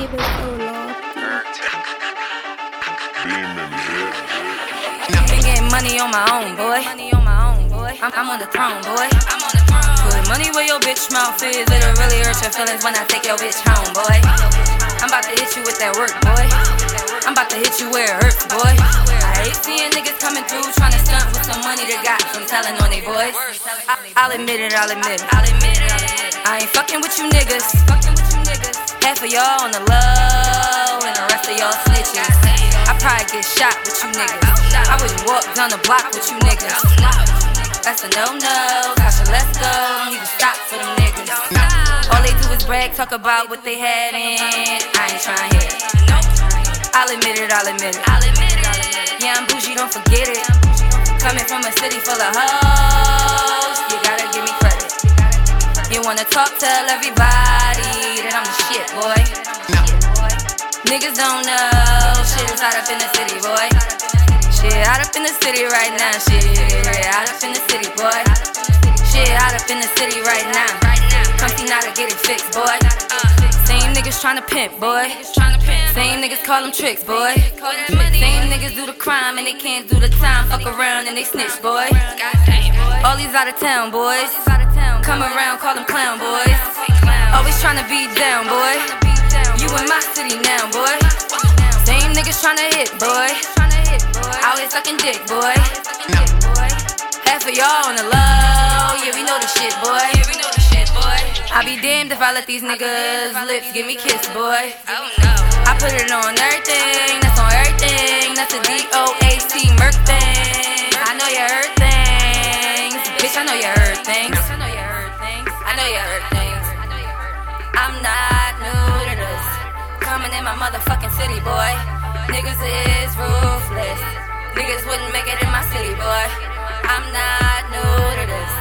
keep it so low. I've been getting money on my own, boy. I'm, I'm on the throne, boy. Put money where your bitch mouth is. It'll really hurt your feelings when I take your bitch home, boy. I'm about to hit you with that work, boy. I'm about to hit you where it hurts, boy. I hate seeing niggas coming through trying to stunt with some money they got from telling on they boys. I, I'll admit it, I'll admit it. I ain't fucking with you niggas. Half of y'all on the low, and the rest of y'all snitches. I probably get shot with you niggas. I wouldn't walk down the block with you niggas. That's a no-no. Tasha, let's go. Need to stop for them niggas. All they do is brag, talk about what they had in. I ain't trying to hear it. I'll admit it, I'll admit it. Yeah, I'm bougie, don't forget it. Coming from a city full of hoes, you gotta give me credit. You wanna talk, tell everybody that I'm the shit, boy. Niggas don't know, shit is hot up in the city, boy. Shit hot up in the city right now, shit hot up in the city, boy. Shit hot up in the city right now. Come see now to get it fixed, boy. Same niggas tryna pimp, boy. Same niggas call them tricks, boy. Same niggas do the crime and they can't do the time. Fuck around and they snitch, boy. All these out of town boys. Come around, call them clown boys. Always tryna be down, boy. You in my city now, boy. Same niggas tryna hit, boy. Always sucking dick, boy. Half of y'all on the low, yeah, we know the shit, boy. I be damned if I let these niggas lips give me kiss, boy. I put it on everything, that's on everything. That's a D-O-A-C Merc thing. I know you heard things. Bitch, I know you heard things. I know you heard things. I'm not new to this. Coming in my motherfucking city, boy. Niggas is ruthless. Niggas wouldn't make it in my city, boy. I'm not new to this.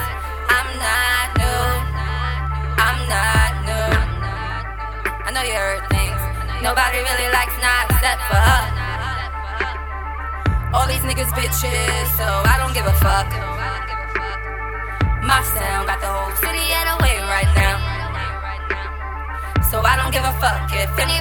I'm not new. I'm not new. I know you heard things. Nobody really likes not except for her. All these niggas bitches, so I don't give a fuck. My sound got the whole city fuck it.